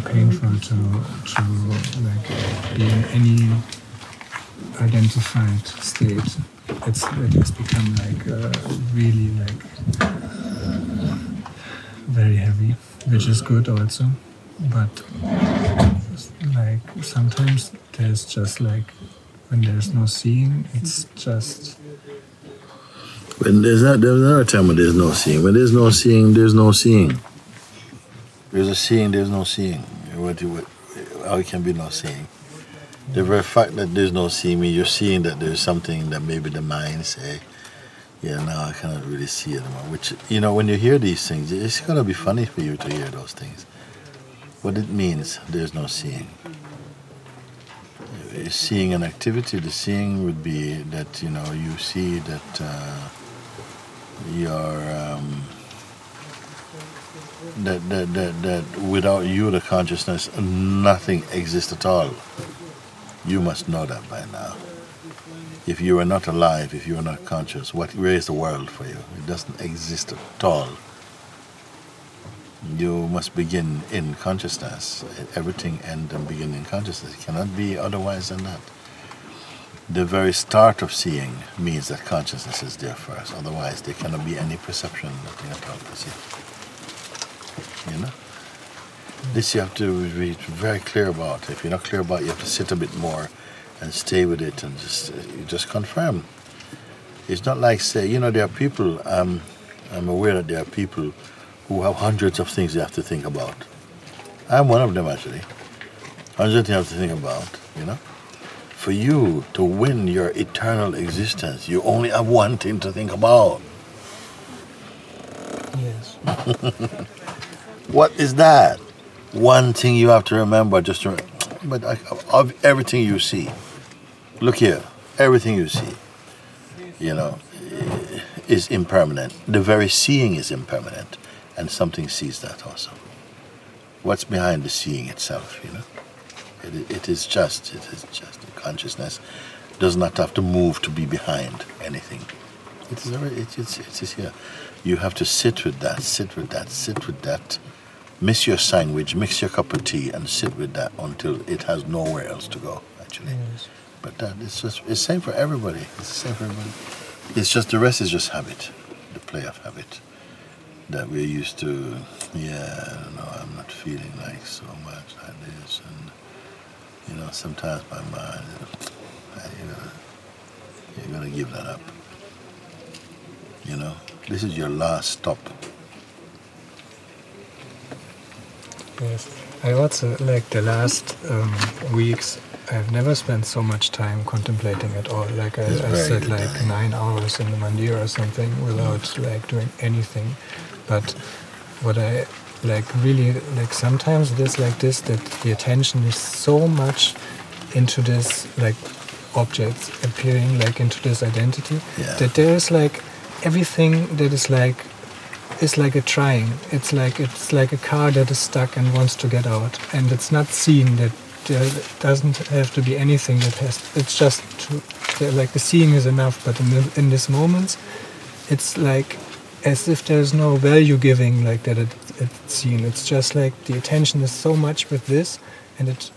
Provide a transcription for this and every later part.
painful to to like be in any identified state. It's it has become like uh, really like very heavy, which is good also. But like sometimes there's just like when there's no seeing, it's just When there's not, there's another time when there's no seeing. When there's no seeing, there's no seeing. A seeing, there's no seeing. What, what, how can be no seeing? The very fact that there's no seeing means you're seeing that there's something that maybe the mind say, yeah, now I cannot really see it anymore. Which, you know, when you hear these things, it's going to be funny for you to hear those things. What it means, there's no seeing. Uh, Seeing an activity, the seeing would be that, you know, you see that uh, your, um, that, that, that, that without you, the consciousness, nothing exists at all. You must know that by now. If you are not alive, if you are not conscious, what where is the world for you? It doesn't exist at all. You must begin in consciousness. Everything end and begin in consciousness. It cannot be otherwise than that. The very start of seeing means that consciousness is there first. Otherwise, there cannot be any perception, nothing at all. You know? This you have to be very clear about. If you're not clear about it, you have to sit a bit more and stay with it and just uh, just confirm. It's not like say, you know, there are people. Um, I'm aware that there are people who have hundreds of things they have to think about. I'm one of them actually. Hundreds of things you have to think about. You know, for you to win your eternal existence, you only have one thing to think about. yes. What is that? One thing you have to remember, just to, but I- of everything you see, look here, everything you see, you know, is impermanent. The very seeing is impermanent, and something sees that also. What's behind the seeing itself, you know? It, it is just, it is just consciousness does not have to move to be behind anything. It is already, it is, it is here. You have to sit with that, sit with that, sit with that. Miss your sandwich, mix your cup of tea, and sit with that until it has nowhere else to go. Actually, yes. but that it's just it's same for everybody. It's the same for everybody. It's just the rest is just habit, the play of habit that we're used to. Yeah, I don't know. I'm not feeling like so much like this, and you know, sometimes my mind, you you're gonna give that up. You know, this is your last stop. Yes, I also like the last um, weeks. I've never spent so much time contemplating at all. Like I, I said, like time. nine hours in the mandir or something without like doing anything. But what I like really like sometimes it is like this that the attention is so much into this like objects appearing like into this identity Yeah. that there is like everything that is like is like a trying. It's like it's like a car that is stuck and wants to get out, and it's not seeing that there doesn't have to be anything that has. It's just to like the seeing is enough. But in the, in this moment, it's like as if there's no value giving like that. It, it's seen. It's just like the attention is so much with this, and it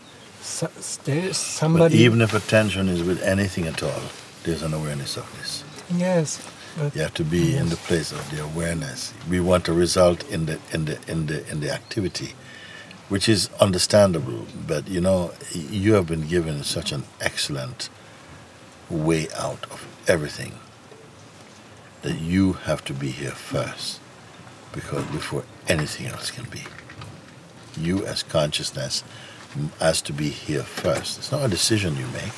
so, there's But even if attention is with anything at all, there's an awareness of this. yes, You have to be in the place of the awareness. We want a result in the in the in the in the activity, which is understandable. But you know, you have been given such an excellent way out of everything that you have to be here first, because before anything else can be, you as consciousness has to be here first. It's not a decision you make.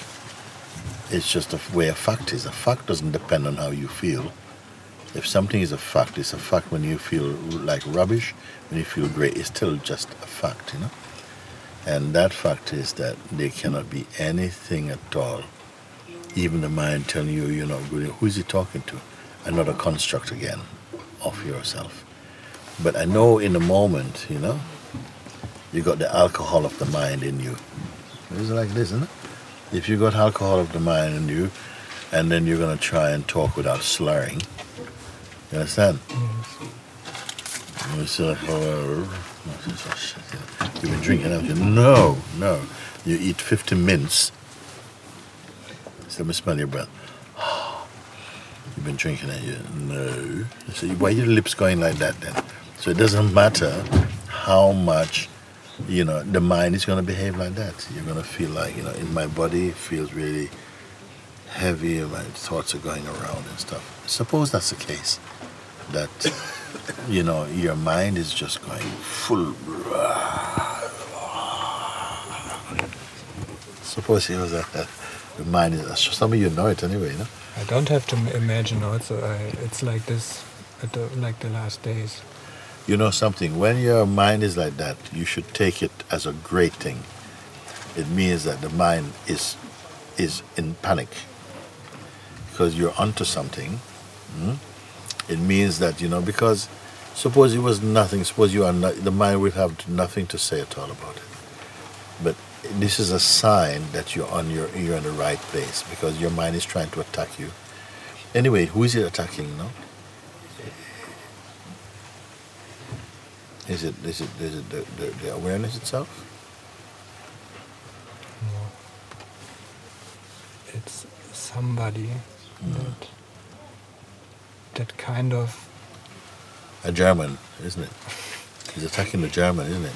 It's just a a fact is. A fact doesn't depend on how you feel. If something is a fact, it's a fact when you feel like rubbish, when you feel great, it's still just a fact, you know? And that fact is that there cannot be anything at all, even the mind telling you you're not good. Who is he talking to? Another construct again of yourself. But I know in the moment, you know, you got the alcohol of the mind in you. It's like this, isn't it? If you got alcohol of the mind in you, and then you're gonna try and talk without slurring, you understand? yes. "Oh, You've been drinking, haven't you? No, no. You eat 50 mints. So let me smell your breath. You've been drinking, have you? No. So why are your lips going like that then? So it doesn't matter how much, you know, the mind is going to behave like that. You're going to feel like, you know, in my body it feels really heavy, and my thoughts are going around and stuff. Suppose that's the case, that, you know, your mind is just going full. Suppose it was a, the mind is, uh, some of you know it anyway, you know? I don't have to imagine also. I, it's like this, at the, like the last days. You know something, when your mind is like that, you should take it as a great thing. It means that the mind is is in panic because you're onto something. mm? It means that you know because suppose it was nothing. Suppose you are not, the mind will have nothing to say at all about it. But this is a sign that you're on your you're in the right place because your mind is trying to attack you. Anyway, who is it attacking? you No. Is it is it is it the, the, the awareness itself? No. It's somebody that that kind of A German, isn't it? He's attacking the German, isn't it?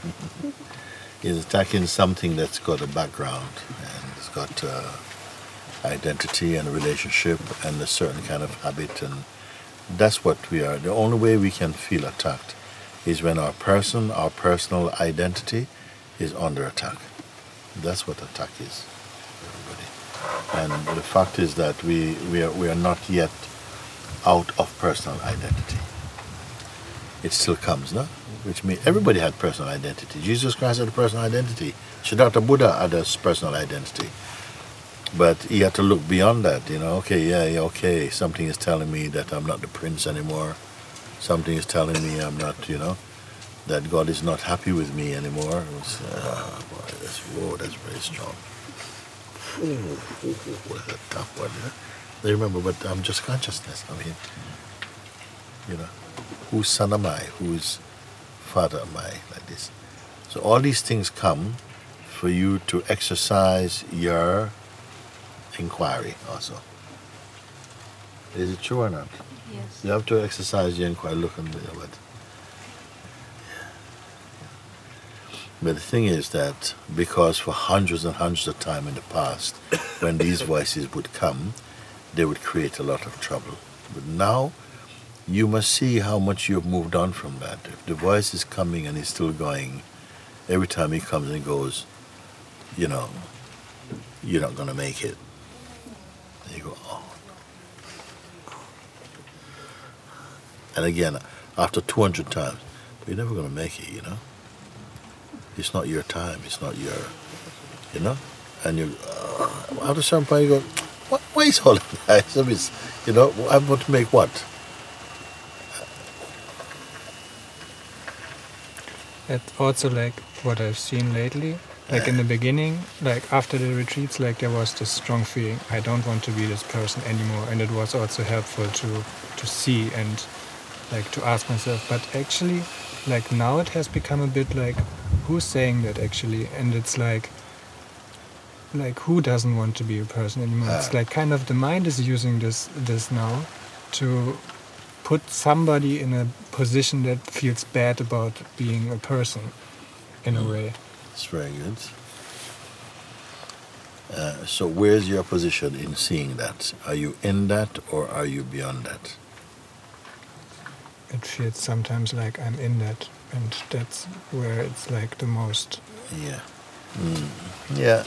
He's attacking something that's got a background and it's got uh, identity and a relationship and a certain kind of habit, and that's what we are. The only way we can feel attacked is when our person, our personal identity, is under attack. That's what attack is, everybody. And the fact is that we, we, are, we are not yet out of personal identity. It still comes, no? Which means everybody had personal identity. Jesus Christ had a personal identity. Siddhartha Buddha had a personal identity. But he had to look beyond that, you know. Okay, yeah, okay. Something is telling me that I'm not the prince anymore. Something is telling me I'm not, you know, that God is not happy with me anymore. Was, uh, boy, that's, whoa, that's very strong. Ooh, ooh, a tough one. Yeah? They remember, but I'm just consciousness. I mean, you know, whose son am I? Whose father am I? Like this. So all these things come for you to exercise your inquiry also. Is it true or not? Yes. You have to exercise your inquiry, look and but But the thing is that because for hundreds and hundreds of time in the past, when these voices would come, they would create a lot of trouble. But now, you must see how much you have moved on from that. If the voice is coming and is still going, every time he comes and goes, you know, you're not going to make it. You go, oh. And again, after 200 times, you're never going to make it, you know. It's not your time. It's not your, you know. And you, uh, after some point, you go, what, why is all of that? So it's, you know, I'm going to make what? It's also like what I've seen lately. Like in the beginning, like after the retreats, like there was this strong feeling I don't want to be this person anymore, and it was also helpful to to see and like to ask myself. But actually, like now it has become a bit like who's saying that actually, and it's like like who doesn't want to be a person anymore? It's like kind of the mind is using this this now to put somebody in a position that feels bad about being a person in a mm. way. It's very good. Uh, so, where's your position in seeing that? Are you in that or are you beyond that? It feels sometimes like I'm in that, and that's where it's like the most. Yeah. Mm. Yeah.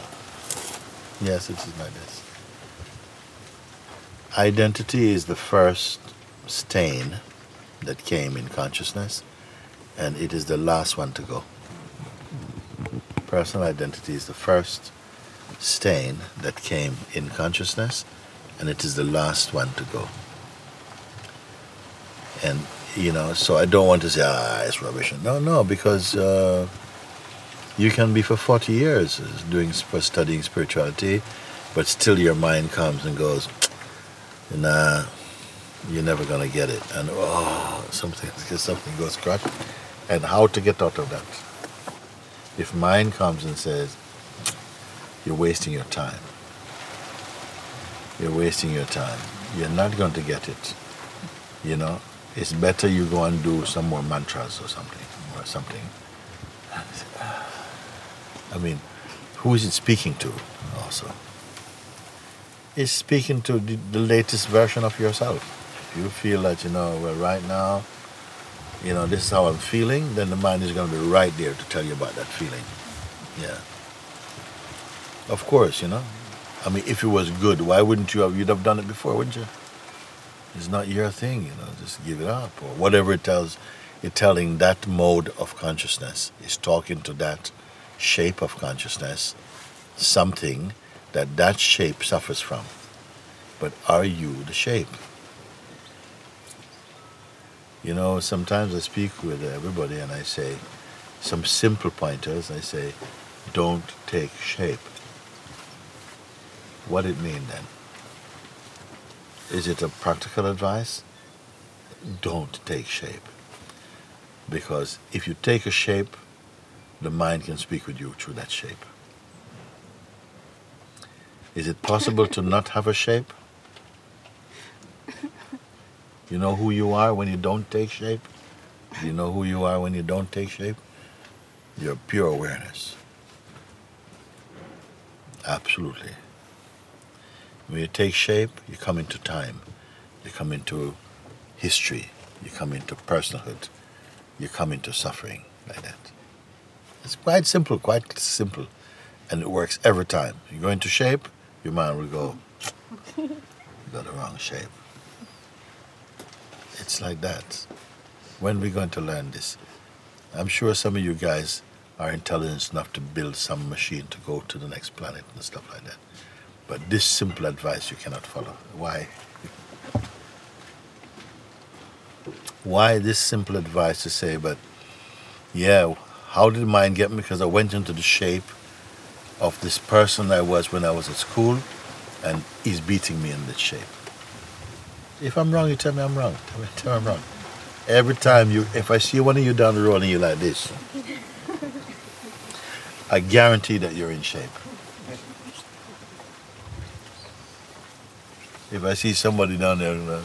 Yes, it is like this. Identity is the first stain that came in consciousness, and it is the last one to go. Personal identity is the first stain that came in consciousness, and it is the last one to go. And, you know, so I don't want to say, ah, it's rubbish. No, no, because. Uh, you can be for 40 years doing studying spirituality but still your mind comes and goes nah you're never going to get it and oh something something goes crash and how to get out of that. If mind comes and says, you're wasting your time, you're wasting your time, you're not going to get it. You know, it's better you go and do some more mantras or something, or something. I mean, who is it speaking to also? It's speaking to the, the latest version of yourself. If you feel that, you know, well, right now, you know, this is how I'm feeling, then the mind is going to be right there to tell you about that feeling. Yeah. Of course, you know. I mean, if it was good, why wouldn't you have, you'd have done it before, wouldn't you? It's not your thing, you know, just give it up. Or whatever it tells, it's telling that mode of consciousness, is talking to that shape of consciousness, something that that shape suffers from. But are you the shape? You know, sometimes I speak with everybody and I say some simple pointers. I say, don't take shape. What it mean then? Is it a practical advice? Don't take shape. Because if you take a shape, the mind can speak with you through that shape. Is it possible to not have a shape? You know who you are when you don't take shape? You know who you are when you don't take shape? You're pure awareness. Absolutely. When you take shape, you come into time. You come into history. You come into personhood. You come into suffering like that. It's quite simple, quite simple. And it works every time. You go into shape, your mind will go, you got the wrong shape. It's like that. When are we going to learn this? I'm sure some of you guys are intelligent enough to build some machine to go to the next planet and stuff like that. But this simple advice you cannot follow. Why? Why this simple advice to say, but yeah, how did mind get me? Because I went into the shape of this person I was when I was at school, and he's beating me in this shape. If I'm wrong, you tell me I'm wrong. Tell me, tell me I'm wrong. Every time you, if I see one of you down the road and you're like this, I guarantee that you're in shape. If I see somebody down there, uh,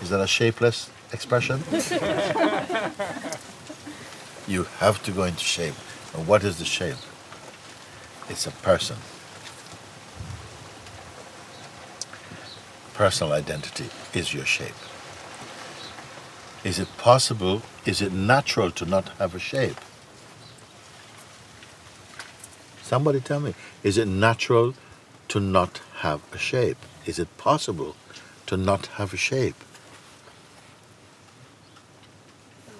is that a shapeless expression? you have to go into shape. And what is the shape? It's a person. Personal identity is your shape. Is it possible, is it natural to not have a shape? Somebody tell me, is it natural to not have a shape? Is it possible to not have a shape?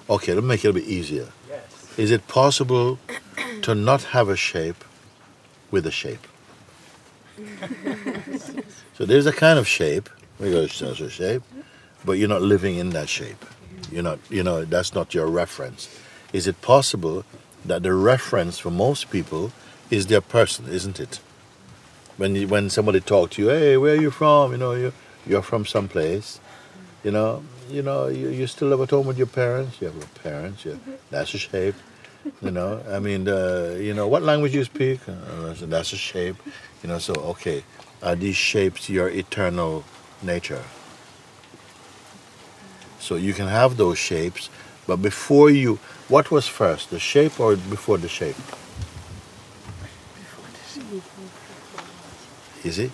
Okay, let me make it a bit easier. Yes. Is it possible to not have a shape with a shape? so there's a kind of shape, to a shape, but you're not living in that shape. You're not, you know, that's not your reference. Is it possible that the reference for most people is their person, isn't it? When you, when somebody talks to you, hey, where are you from? You know, you you're from some place. You know, you know, you, you still live at home with your parents. You have your parents. That's a shape. You know, I mean, uh, you know, what language you speak? Uh, so that's a shape. You know, so okay, are these shapes your eternal nature? So you can have those shapes, but before you, what was first, the shape or before the shape? Is it?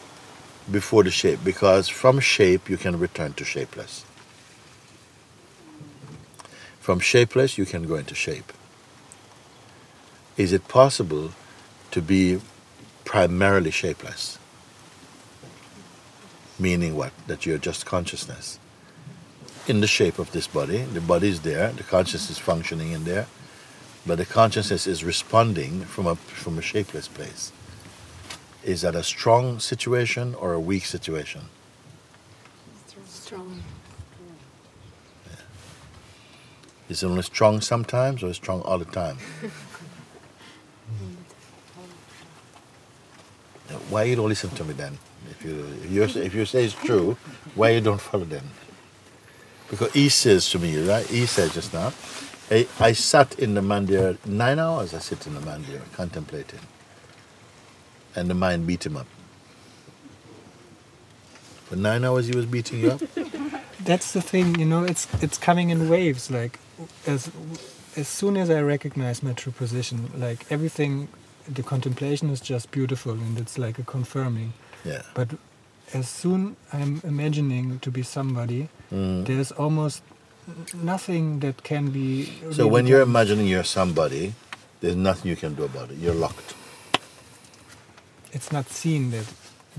Before the shape, because from shape you can return to shapeless. From shapeless you can go into shape. Is it possible to be primarily shapeless? Meaning what? That you're just consciousness. In the shape of this body, the body is there, the consciousness is functioning in there, but the consciousness is responding from a, from a shapeless place. Is that a strong situation or a weak situation? Strong. Is it only strong sometimes or strong all the time? Uh, why you don't listen to me then? If you if you if you say it's true, why you don't follow then? Because he says to me, right? He said just now, I, I sat in the mandir nine hours. I sit in the mandir contemplating, and the mind beat him up. For nine hours, he was beating you up. That's the thing, you know. It's it's coming in waves. Like as as soon as I recognize my true position, like everything, the contemplation is just beautiful and it's like a confirming. Yeah. But as soon I'm imagining to be somebody, Mm. there's almost nothing that can be. So really when you're imagining you're somebody, there's nothing you can do about it. You're locked. it's not seen that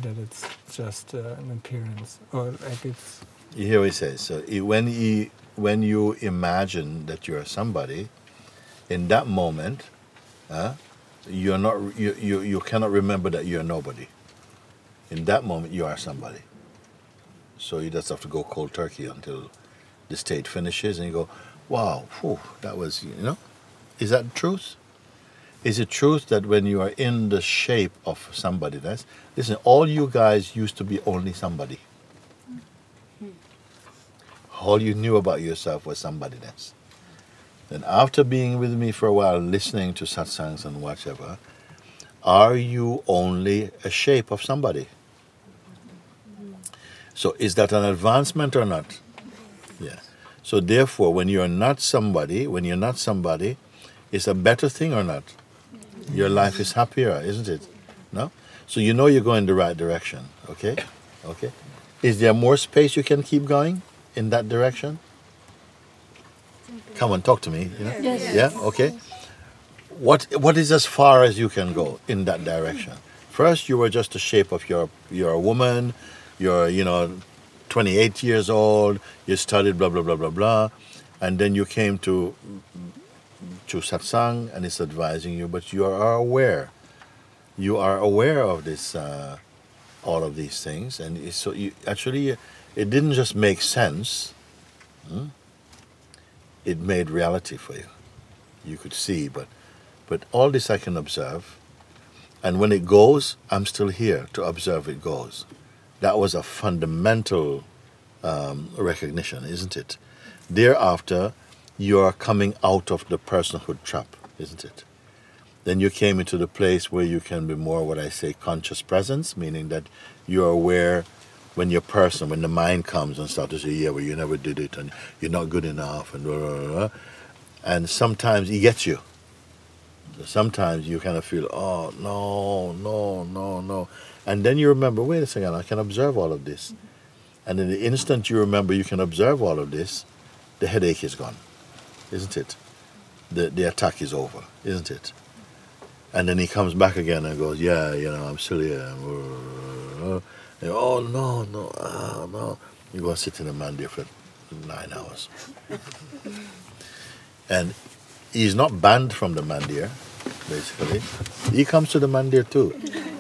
that it's just uh, an appearance or like it's You hear what he says. So when he, when you imagine that you're somebody, in that moment, uh, you're not you, you you cannot remember that you're nobody. In that moment, you are somebody. So you just have to go cold turkey until the state finishes, and you go, "Wow, whew, that was you know." Is that truth? Is it truth that when you are in the shape of somebody, that's listen, all you guys used to be only somebody. Hmm. All you knew about yourself was somebodyness. Then after being with me for a while, listening to satsangs and whatever, are you only a shape of somebody? So is that an advancement or not? Yeah. So therefore, when you're not somebody, when you're not somebody, it's a better thing or not? Your life is happier, isn't it? No? So you know you're going the right direction, okay? Okay. Is there more space you can keep going in that direction? Come on, talk to me. You know? Yes. Yeah, okay. What what is as far as you can go in that direction? First you were just a shape of your you're a woman, you're, you know, 28 years old, you studied blah blah blah blah blah, and then you came to to satsang and it's advising you, but you are aware. You are aware of this, uh, all of these things, and so you actually it didn't just make sense. hmm? It made reality for you. You could see, but but all this I can observe, and when it goes, I'm still here to observe it goes. That was a fundamental um, recognition, isn't it? Thereafter, you are coming out of the personhood trap, isn't it? Then you came into the place where you can be more what I say conscious presence, meaning that you're aware when your person, when the mind comes and starts to say, yeah, well, you never did it and you're not good enough and blah, blah, blah. And sometimes he gets you. So sometimes you kind of feel, oh, no, no, no, no. And then you remember, wait a second, I can observe all of this. And in the instant you remember you can observe all of this, the headache is gone, isn't it? The, the attack is over, isn't it? And then he comes back again and goes, yeah, you know, I'm still And, oh, no, no, ah, no. You go and sit in a mandir for nine hours. and he's not banned from the mandir, basically. He comes to the mandir too.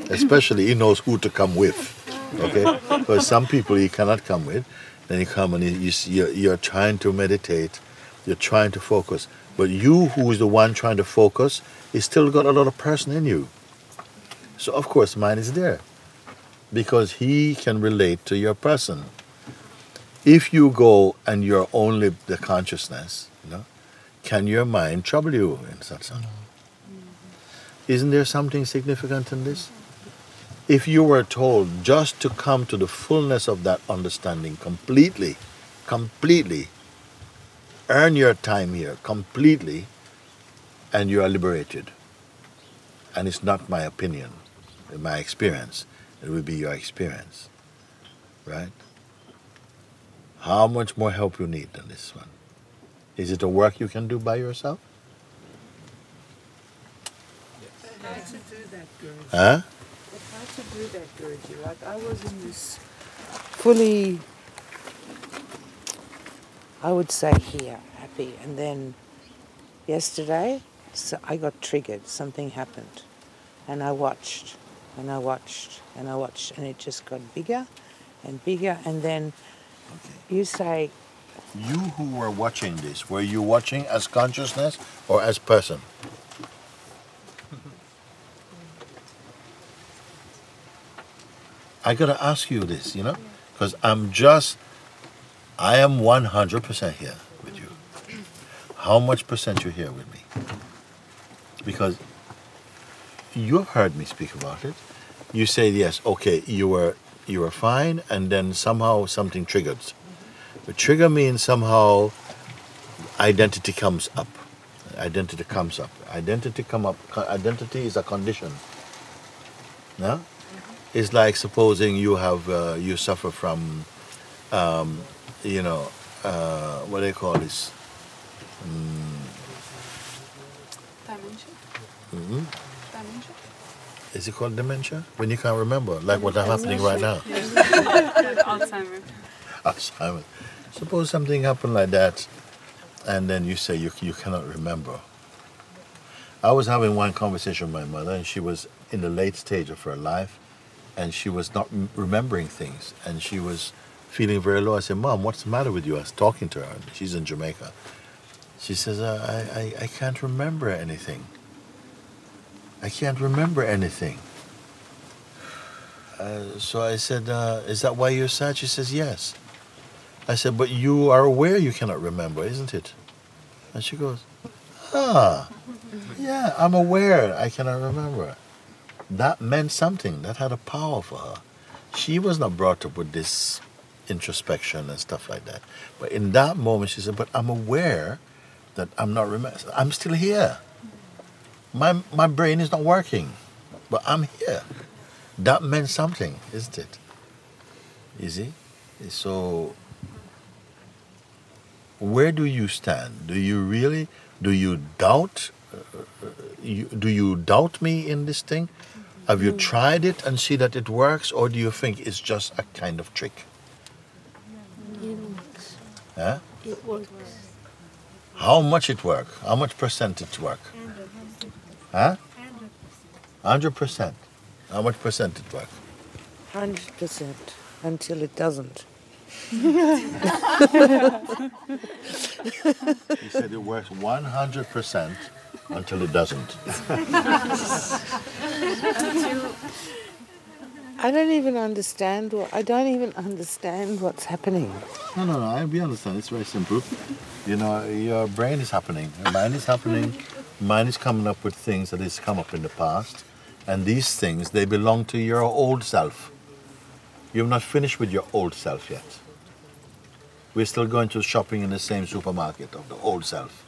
Especially he knows who to come with. Okay? Because some people he cannot come with. Then you come and you, you're, you're trying to meditate, you're trying to focus. But you, who is the one trying to focus, is still got a lot of person in you. So, of course, mine is there. Because he can relate to your person. If you go and you're only the consciousness, you know, can your mind trouble you in satsang? Mm-hmm. Isn't there something significant in this? If you were told just to come to the fullness of that understanding completely, completely, earn your time here completely, and you are liberated. And it's not my opinion, my experience. It will be your experience. Right? How much more help you need than this one? Is it a work you can do by yourself? How to do that, Guruji? Huh? How to do that, Guruji? Like I was in this fully, I would say here, happy, and then yesterday, so I got triggered. Something happened, and I watched, and I watched, and I watched, and it just got bigger and bigger, and then you say, You who were watching this, were you watching as consciousness or as person? I gotta ask you this, you know, because I'm just, I am 100% here with you. How much percent you here with me? Because you've heard me speak about it. You say yes, okay, you were you were fine, and then somehow something triggered. The trigger means somehow identity comes up. Identity comes up. Identity come up. Identity is a condition. No, it's like supposing you have uh, you suffer from, um, you know, uh, what do they call this? Dimension? hmm Dimension? Is it called dementia? When you can't remember, like what's happening right now. Alzheimer. Alzheimer's. Suppose something happened like that, and then you say you, you cannot remember. I was having one conversation with my mother, and she was in the late stage of her life, and she was not remembering things, and she was feeling very low. I said, Mom, what's the matter with you? I was talking to her. She's in Jamaica. She says, uh, I, I, I can't remember anything. I can't remember anything. Uh, so I said, uh, Is that why you're sad? She says, Yes. I said, But you are aware you cannot remember, isn't it? And she goes, Ah, yeah, I'm aware I cannot remember. That meant something. That had a power for her. She was not brought up with this introspection and stuff like that. But in that moment, she said, But I'm aware that I'm not remember. I'm still here. My, my brain is not working, but I'm here. That meant something, isn't it? You see? So, where do you stand? Do you really, do you doubt, uh, you, do you doubt me in this thing? Have you tried it and see that it works, or do you think it's just a kind of trick? It works. Huh? It works. How much it work? How much percentage work? Huh? Hundred percent. How much percent it work? 100% until it doesn't. He said it works one hundred percent until it doesn't. I don't even understand what I don't even understand what's happening. No, no, no. I we understand. It's very simple. You know, your brain is happening, your mind is happening. Mind is coming up with things that has come up in the past, and these things they belong to your old self. You've not finished with your old self yet. We're still going to shopping in the same supermarket of the old self.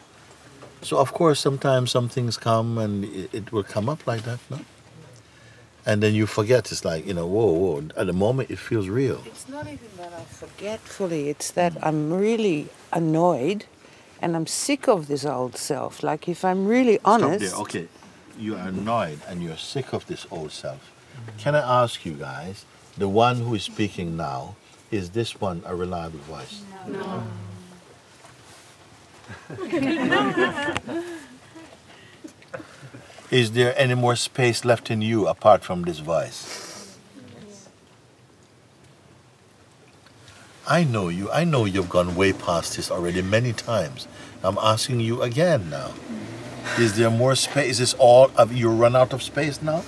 So of course, sometimes some things come and it, will come up like that, no? And then you forget. It's like you know, whoa, whoa. At the moment, it feels real. It's not even that I forget fully, it's that I'm really annoyed and I'm sick of this old self. Like if I'm really honest Stop there. Okay, you are annoyed and you're sick of this old self. Can I ask you guys, the one who is speaking now, is this one a reliable voice? No. Is there any more space left in you apart from this voice? I know you. I know you've gone way past this already many times. I'm asking you again now. Is there more space? Is this all of you run out of space now?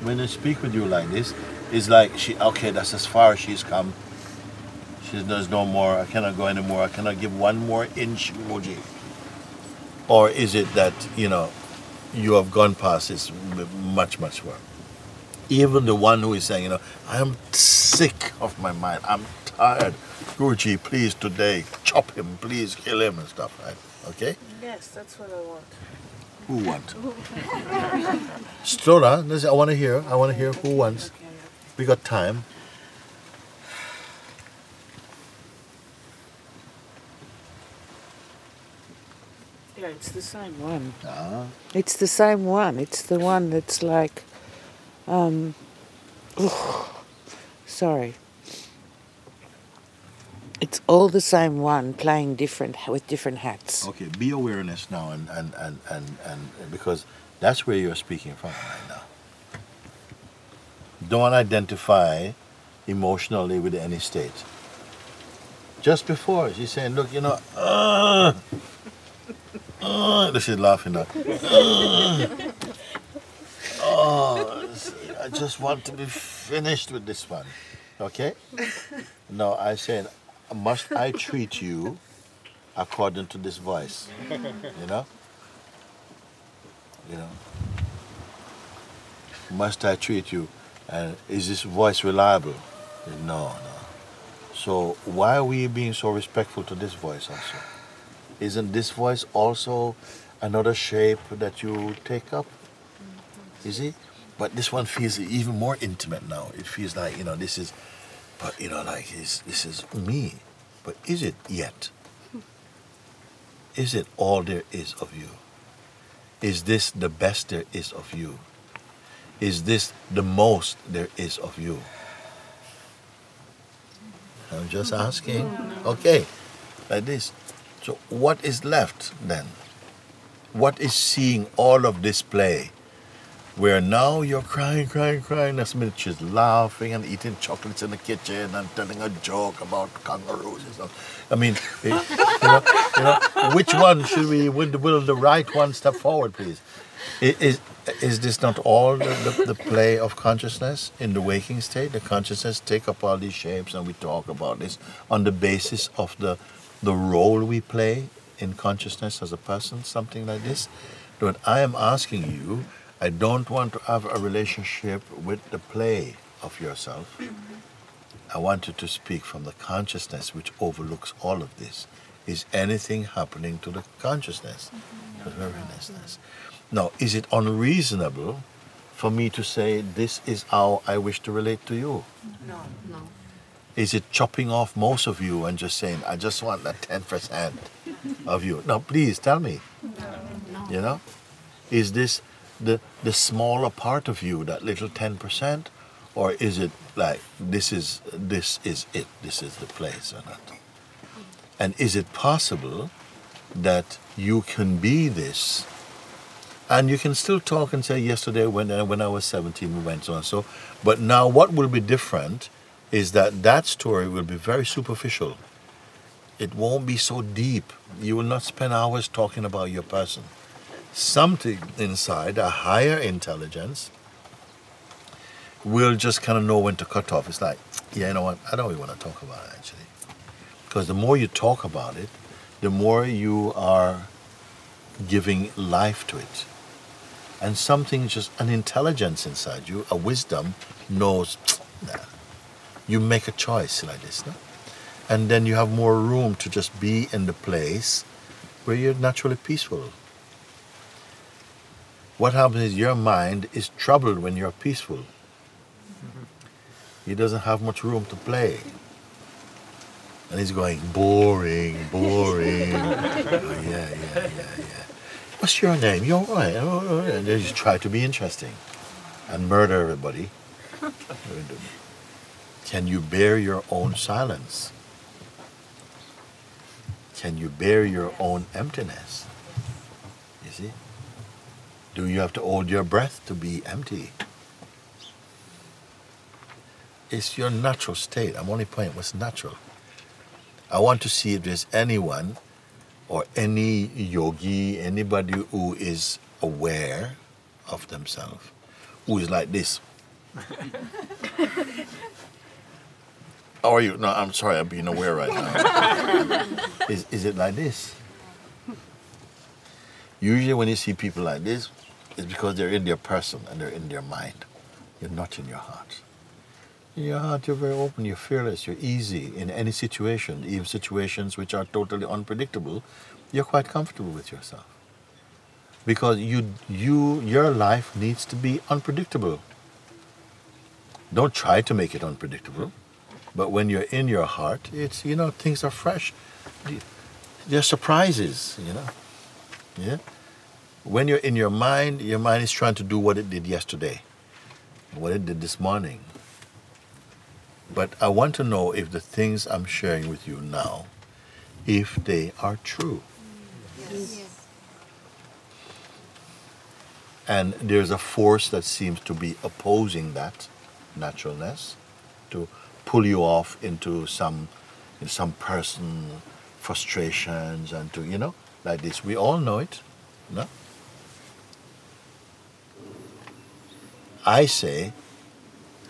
When I speak with you like this, it's like she okay, that's as far as she's come. She does no more. I cannot go anymore. I cannot give one more inch emoji. Or is it that, you know, you have gone past this much, much more? Even the one who is saying, you know, I am sick of my mind. I'm tired. Guruji, please today, chop him, please kill him and stuff, right? Okay? Yes, that's what I want. Who want? Slow down. Listen, I want to hear. I want to hear who wants. We got time. Yeah, it's the same one. Ah, It's the same one. It's the one that's like, um, sorry. It's all the same one playing different with different hats. okay. Be awareness now, and and, and, and and because that's where you're speaking from right now. Don't identify emotionally with any state. Just before she's saying, "Look, you know, uh, uh, laughing now. Uh, oh, I just want to be finished with this one." Okay. No, I said, Uh, must I treat you according to this voice? You know? You know? Must I treat you? And is this voice reliable? No, no. So why are we being so respectful to this voice also? Isn't this voice also another shape that you take up? You see? But this one feels even more intimate now. It feels like, you know, this is, but, you know, like this, this is me. But is it yet? Is it all there is of you? Is this the best there is of you? Is this the most there is of you? I'm just asking. Okay, like this. So, what is left then? What is seeing all of this play? Where now you're crying, crying, crying. Next minute she's laughing and eating chocolates in the kitchen and telling a joke about kangaroos and stuff. I mean, eh, you know, you know, which one should we? Will the, will the right one step forward, please? Is is this not all the, the, the play of consciousness in the waking state? The consciousness take up all these shapes, and we talk about this on the basis of the the role we play in consciousness as a person, something like this. But I am asking you, I don't want to have a relationship with the play of yourself. I want you to speak from the consciousness which overlooks all of this. Is anything happening to the consciousness, mm-hmm. the awarenessness? Now, is it unreasonable for me to say this is how I wish to relate to you? No. No. Is it chopping off most of you and just saying, I just want that 10% of you? No, please tell me. No, No. You know? Is this the, the smaller part of you, that little 10%? Or is it like this is this is it, this is the place not? And is it possible that you can be this? And you can still talk and say yesterday when uh, when I was 17 we went so and so. But now what will be different is that that story will be very superficial. It won't be so deep. You will not spend hours talking about your person something inside a higher intelligence will just kind of know when to cut off it's like yeah you know what I don't really want to talk about it actually because the more you talk about it the more you are giving life to it and something just an intelligence inside you, a wisdom knows nah. you make a choice like this, no? and then you have more room to just be in the place where you're naturally peaceful. What happens is your mind is troubled when you're peaceful. He doesn't have much room to play. And he's going, boring, boring. Oh, yeah, yeah, yeah, yeah. What's your name? You're right. Oh, oh, oh, And they just try to be interesting and murder everybody. Can you bear your own silence? Can you bear your own emptiness? You see? Do you have to hold your breath to be empty? It's your natural state. I'm only pointing what's natural. I want to see if there's anyone or any yogi, anybody who is aware of themselves, who is like this. How are you? No, I'm sorry, I'm being aware right now. is, is it like this? Usually, when you see people like this, it's because they're in their person and they're in their mind. You're not in your heart. In your heart, you're very open, you're fearless, you're easy in any situation, even situations which are totally unpredictable. You're quite comfortable with yourself because you, you, your life needs to be unpredictable. Don't try to make it unpredictable, but when you're in your heart, it's you know things are fresh. They're surprises, you know. Yeah. When you're in your mind, your mind is trying to do what it did yesterday, what it did this morning. But I want to know if the things I'm sharing with you now, if they are true. Yes. And there's a force that seems to be opposing that naturalness to pull you off into some in some person frustrations and to you know like this. We all know it. No? I say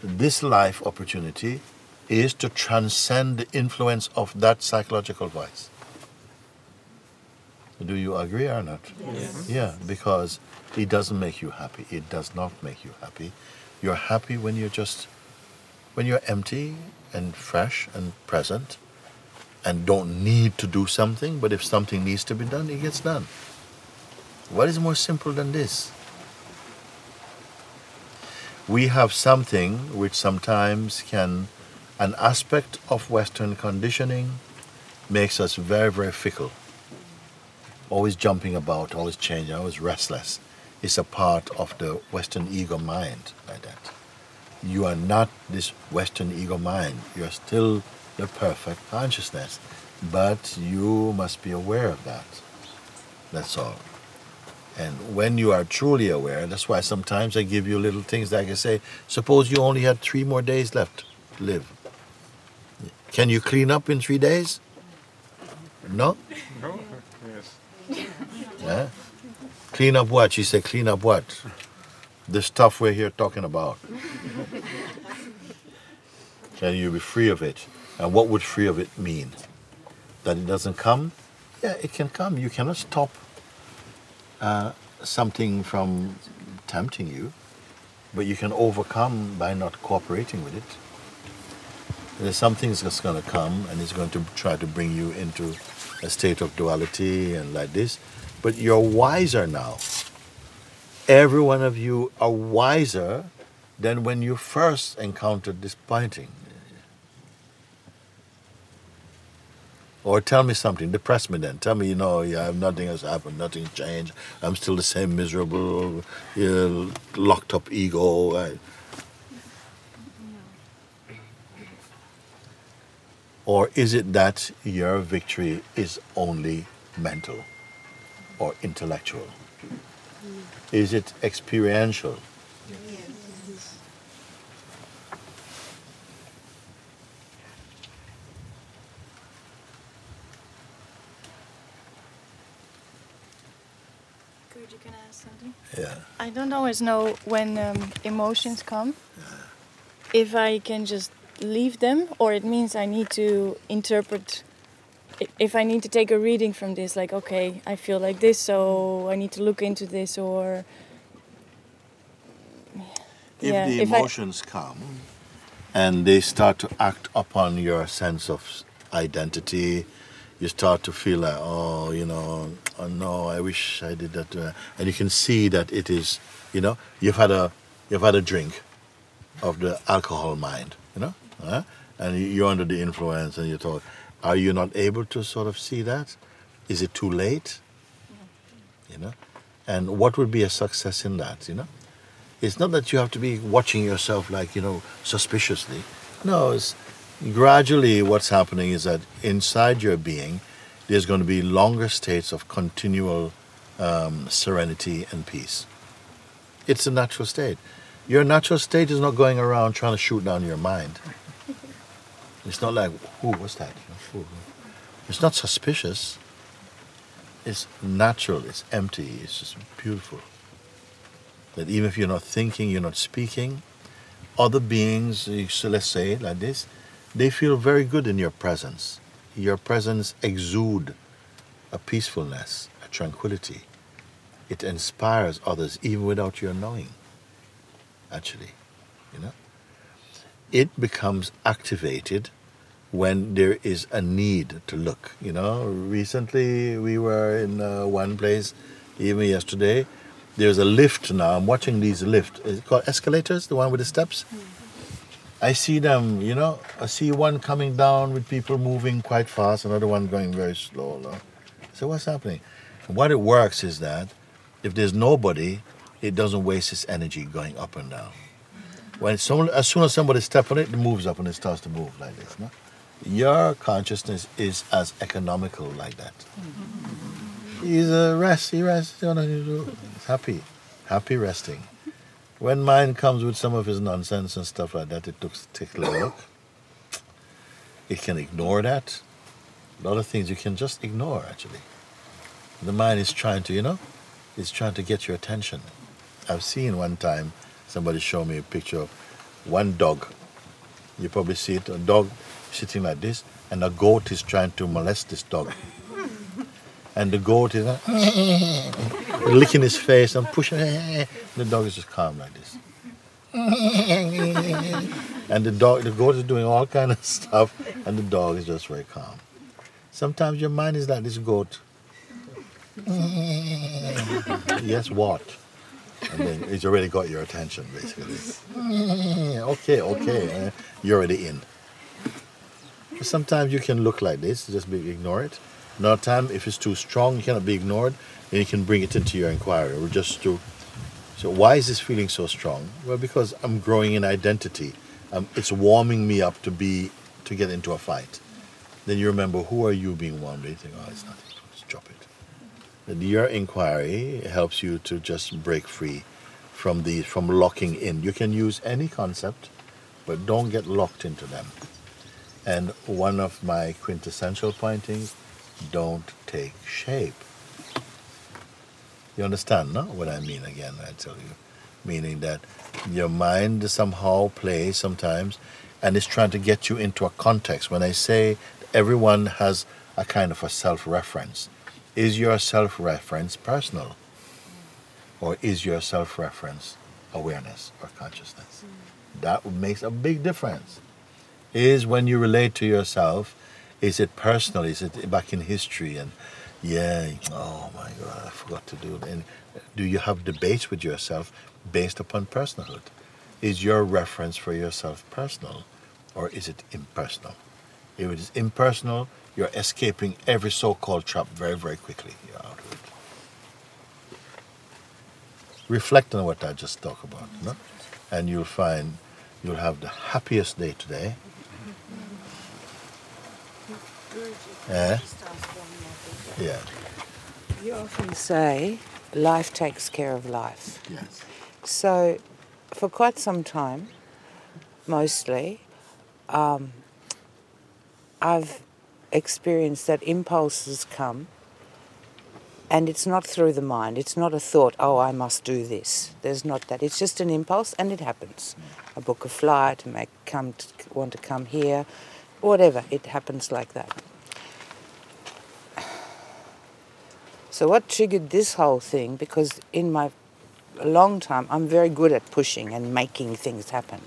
this life opportunity is to transcend the influence of that psychological voice. Do you agree or not? Yes. Yeah, because it doesn't make you happy. It does not make you happy. You're happy when you're just when you're empty and fresh and present and don't need to do something, but if something needs to be done, it gets done. What is more simple than this? We have something which sometimes can, an aspect of Western conditioning makes us very, very fickle. Always jumping about, always changing, always restless. It's a part of the Western ego mind like that. You are not this Western ego mind. You're still the perfect consciousness. But you must be aware of that. That's all. And when you are truly aware, that's why sometimes I give you little things that I can say, suppose you only had three more days left to live. Can you clean up in three days? No? No? Yes. Yeah? Clean up what? She said, clean up what? The stuff we're here talking about. Can you be free of it? And what would free of it mean? That it doesn't come? Yeah, it can come. You cannot stop uh, something from tempting you, but you can overcome by not cooperating with it. There's something that's going to come and it's going to try to bring you into a state of duality and like this, but you're wiser now. Every one of you are wiser than when you first encountered this pointing. Or tell me something, depress me then. Tell me, you know, yeah, nothing has happened, nothing changed. I'm still the same miserable, you know, locked up ego. I- Or is it that your victory is only mental or intellectual? Is it experiential? Good, you can ask something. Yeah. I don't always know when um, emotions come. yeah. If I can just leave them, or it means I need to interpret. If I need to take a reading from this, like, okay, I feel like this, so I need to look into this, or. If Yeah, the if I- emotions come and they start to act upon your sense of identity, you start to feel like, oh, you know, oh no, I wish I did that. uh," And you can see that it is, you know, you've had a, you've had a drink of the alcohol mind, you know, huh? and you- you're under the influence, and you thought, are you not able to sort of see that? Is it too late? You know, and what would be a success in that? You know. It's not that you have to be watching yourself like, you know, suspiciously. No, it's gradually what's happening is that inside your being, there's going to be longer states of continual um, serenity and peace. It's a natural state. Your natural state is not going around trying to shoot down your mind. It's not like, ooh, what's that? It's not suspicious. It's natural. It's empty. It's just beautiful that even if you're not thinking, you're not speaking, other beings, so let's say like this, they feel very good in your presence. Your presence exude a peacefulness, a tranquility. It inspires others even without your knowing. Actually, you know, it becomes activated when there is a need to look. You know, recently we were in uh, one place, even yesterday. There's a lift now. I'm watching these lift. Is it called escalators? The one with the steps. I see them. You know, I see one coming down with people moving quite fast, another one going very slow. no? So what's happening? What it works is that if there's nobody, it doesn't waste its energy going up and down. When someone, as soon as somebody steps on it, it moves up and it starts to move like this. No? Your consciousness is as economical like that. He's a rest. He rests. He's happy, happy resting. When mind comes with some of his nonsense and stuff like that, it looks take a look. It can ignore that. A lot of things you can just ignore actually. The mind is trying to, you know, it's trying to get your attention. I've seen one time somebody show me a picture of one dog You probably see it, a dog sitting like this, and a goat is trying to molest this dog. And the goat is like, licking his face and pushing. The dog is just calm like this. And the dog, the goat is doing all kind of stuff, and the dog is just very calm. Sometimes your mind is like this goat. yes, what? And then it's already got your attention, basically. okay, okay, eh, you're already in. Sometimes you can look like this, just ignore it. Another time, if it's too strong, you cannot be ignored, then you can bring it into your inquiry, or just to. So why is this feeling so strong? Well, because I'm growing in identity. Um, it's warming me up to be to get into a fight. Then you remember who are you being warmed? You think, oh, it's nothing. Just drop it. Then your inquiry helps you to just break free from the from locking in. You can use any concept, but don't get locked into them. And one of my quintessential pointings, don't take shape. You understand, no? What I mean again, I tell you. Meaning that your mind somehow plays sometimes and is trying to get you into a context. When I say everyone has a kind of a self reference, is your self reference personal? Or is your self reference awareness or consciousness? Mm. That makes a big difference. Is when you relate to yourself, is it personal? Is it back in history? And yeah, oh my God, I forgot to do it. And do you have debates with yourself based upon personhood? Is your reference for yourself personal or is it impersonal? If it is impersonal, you're escaping every so called trap very, very quickly. You're out of it. Reflect on what I just talked about, no? and you'll find you'll have the happiest day today. Eh? Yeah. You often say life takes care of life. Yes. So, for quite some time, mostly, um, I've experienced that impulses come and it's not through the mind. It's not a thought, oh, I must do this. There's not that. It's just an impulse and it happens. I book a flight, make come to, want to come here, whatever. It happens like that. So what triggered this whole thing? Because in my long time, I'm very good at pushing and making things happen.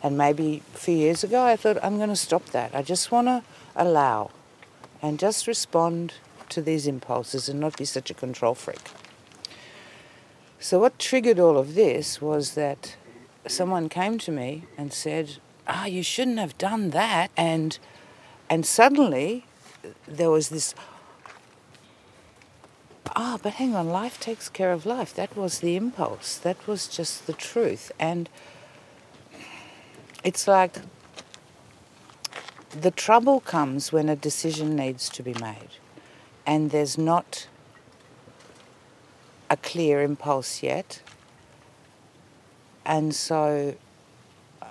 And maybe a few years ago, I thought I'm going to stop that. I just want to allow and just respond to these impulses and not be such a control freak. So what triggered all of this was that someone came to me and said, "Ah, oh, you shouldn't have done that," and and suddenly there was this ah, but hang on, life takes care of life. That was the impulse. That was just the truth. And it's like the trouble comes when a decision needs to be made and there's not a clear impulse yet. And so uh,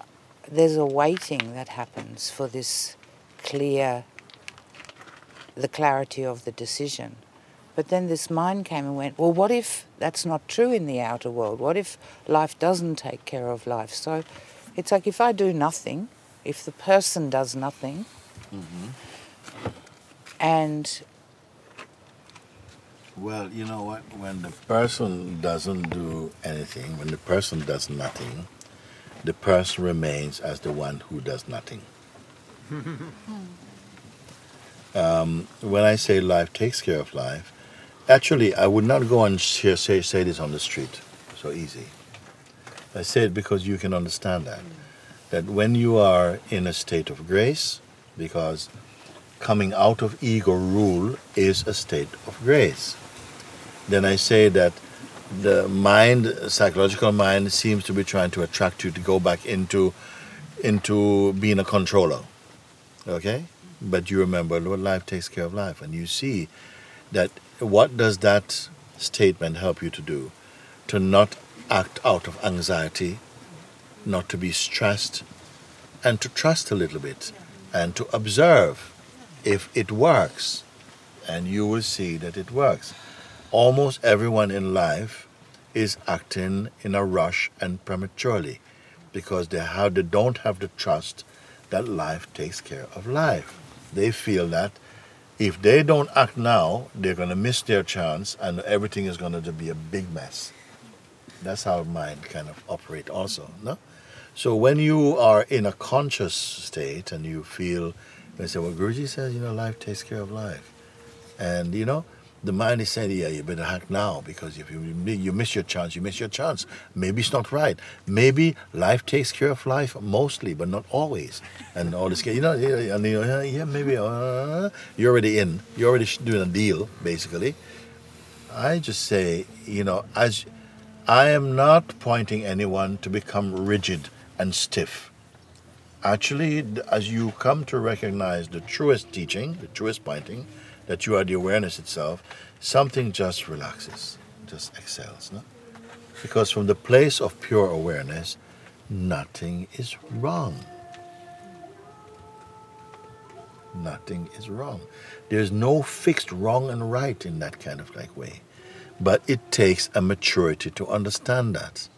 there's a waiting that happens for this clear, the clarity of the decision. But then this mind came and went, well, what if that's not true in the outer world? What if life doesn't take care of life? So it's like if I do nothing, if the person does nothing, Mm-hmm. and Well, you know what? When the person doesn't do anything, when the person does nothing, the person remains as the one who does nothing. um, when I say life takes care of life, actually, I would not go and share, say, say this on the street so easy. I say it because you can understand that. That when you are in a state of grace, because coming out of ego rule is a state of grace then I say that the mind, psychological mind, seems to be trying to attract you to go back into into being a controller. Okay? But you remember Lord life takes care of life and you see that what does that statement help you to do? To not act out of anxiety, not to be stressed, and to trust a little bit and to observe if it works. And you will see that it works almost everyone in life is acting in a rush and prematurely because they have they don't have the trust that life takes care of life. They feel that if they don't act now, they're going to miss their chance and everything is going to be a big mess. That's how mind kind of operate also, no? So when you are in a conscious state and you feel, they say, well, Guruji says, you know, life takes care of life. And, you know, the mind is saying, yeah, you better act now because if you, you miss your chance, you miss your chance. Maybe it's not right. Maybe life takes care of life mostly, but not always. And all this, you know, and you know, yeah, maybe uh, you're already in. You're already doing a deal, basically. I just say, you know, as I am not pointing anyone to become rigid and stiff. Actually, as you come to recognize the truest teaching, the truest pointing, that you are the awareness itself, something just relaxes, just exhales. No? Because from the place of pure awareness, nothing is wrong. Nothing is wrong. There's no fixed wrong and right in that kind of like way. But it takes a maturity to understand that.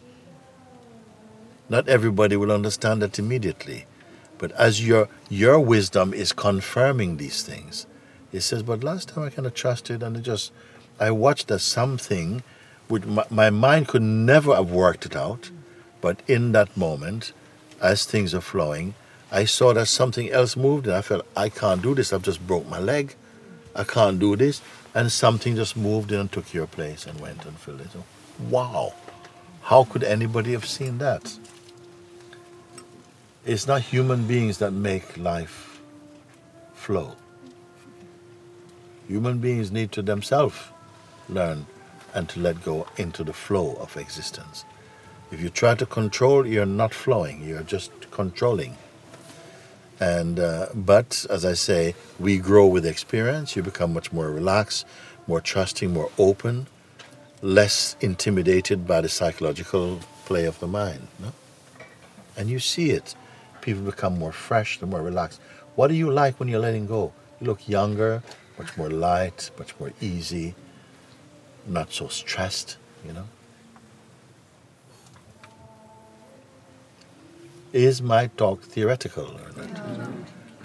Not everybody will understand that immediately. But as your your wisdom is confirming these things, it says, but last time I kind of trusted and it just I watched that something which my, my mind could never have worked it out, but in that moment, as things are flowing, I saw that something else moved and I felt I can't do this. I've just broke my leg. I can't do this. And something just moved in and took your place and went and filled it. So, wow. How could anybody have seen that? It's not human beings that make life flow. Human beings need to themselves learn and to let go into the flow of existence. If you try to control, you're not flowing, you're just controlling. And uh, but as I say, we grow with experience. You become much more relaxed, more trusting, more open, less intimidated by the psychological play of the mind. No? And you see it people become more fresh, they're more relaxed. What do you like when you're letting go? You look younger, much more light, much more easy, not so stressed, you know. Is my talk theoretical or not?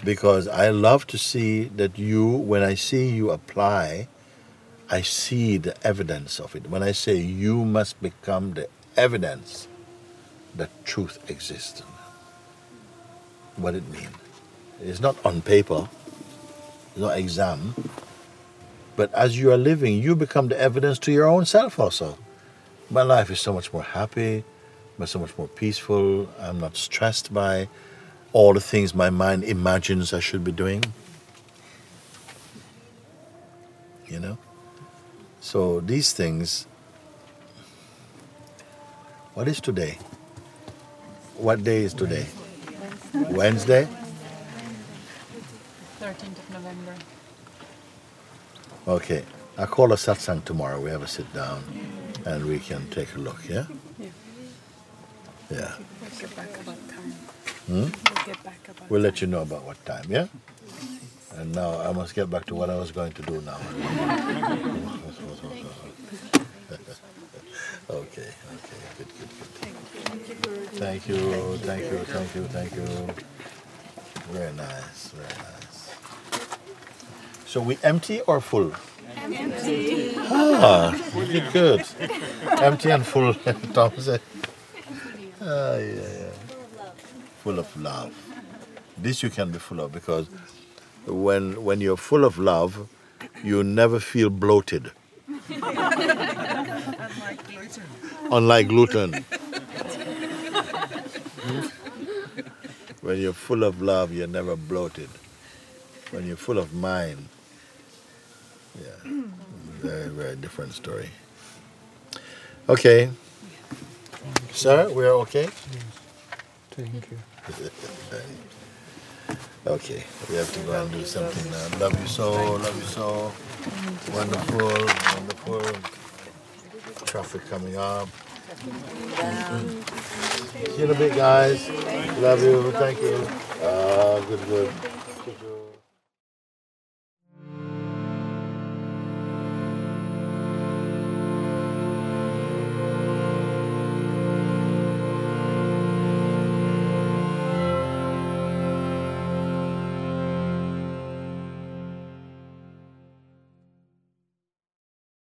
Because I love to see that you, when I see you apply, I see the evidence of it. When I say you must become the evidence that truth exists what it means. It's not on paper, not exam. But as you are living, you become the evidence to your own self also. My life is so much more happy, so much more peaceful. I'm not stressed by all the things my mind imagines I should be doing. You know? So these things. What is today? What day is today? Wednesday? 13th of November. Okay. I'll call a satsang tomorrow. We have a sit down and we can take a look, yeah? Yeah. Yeah. We'll get back about time. Hmm? We'll get back about We'll let you know about what time, yeah? And now I must get back to what I was going to do now. okay, okay, good, good, good. Thank you, thank you, thank you, thank you. Very nice, very nice. So we empty or full? Empty. Ah, good, good. empty and full, Tom said. Ah, yeah, yeah. Full of love. This you can be full of because when when you're full of love, you never feel bloated. Unlike gluten. Unlike gluten. when you're full of love, you're never bloated. When you're full of mind, yeah, very very different story. Okay, sir, we're okay. Thank you. Okay, we have to go and do something now. Love you so, love you so. Wonderful, wonderful. Traffic coming up. See you in a bit, guys. Love you, thank you. Ah, good, good.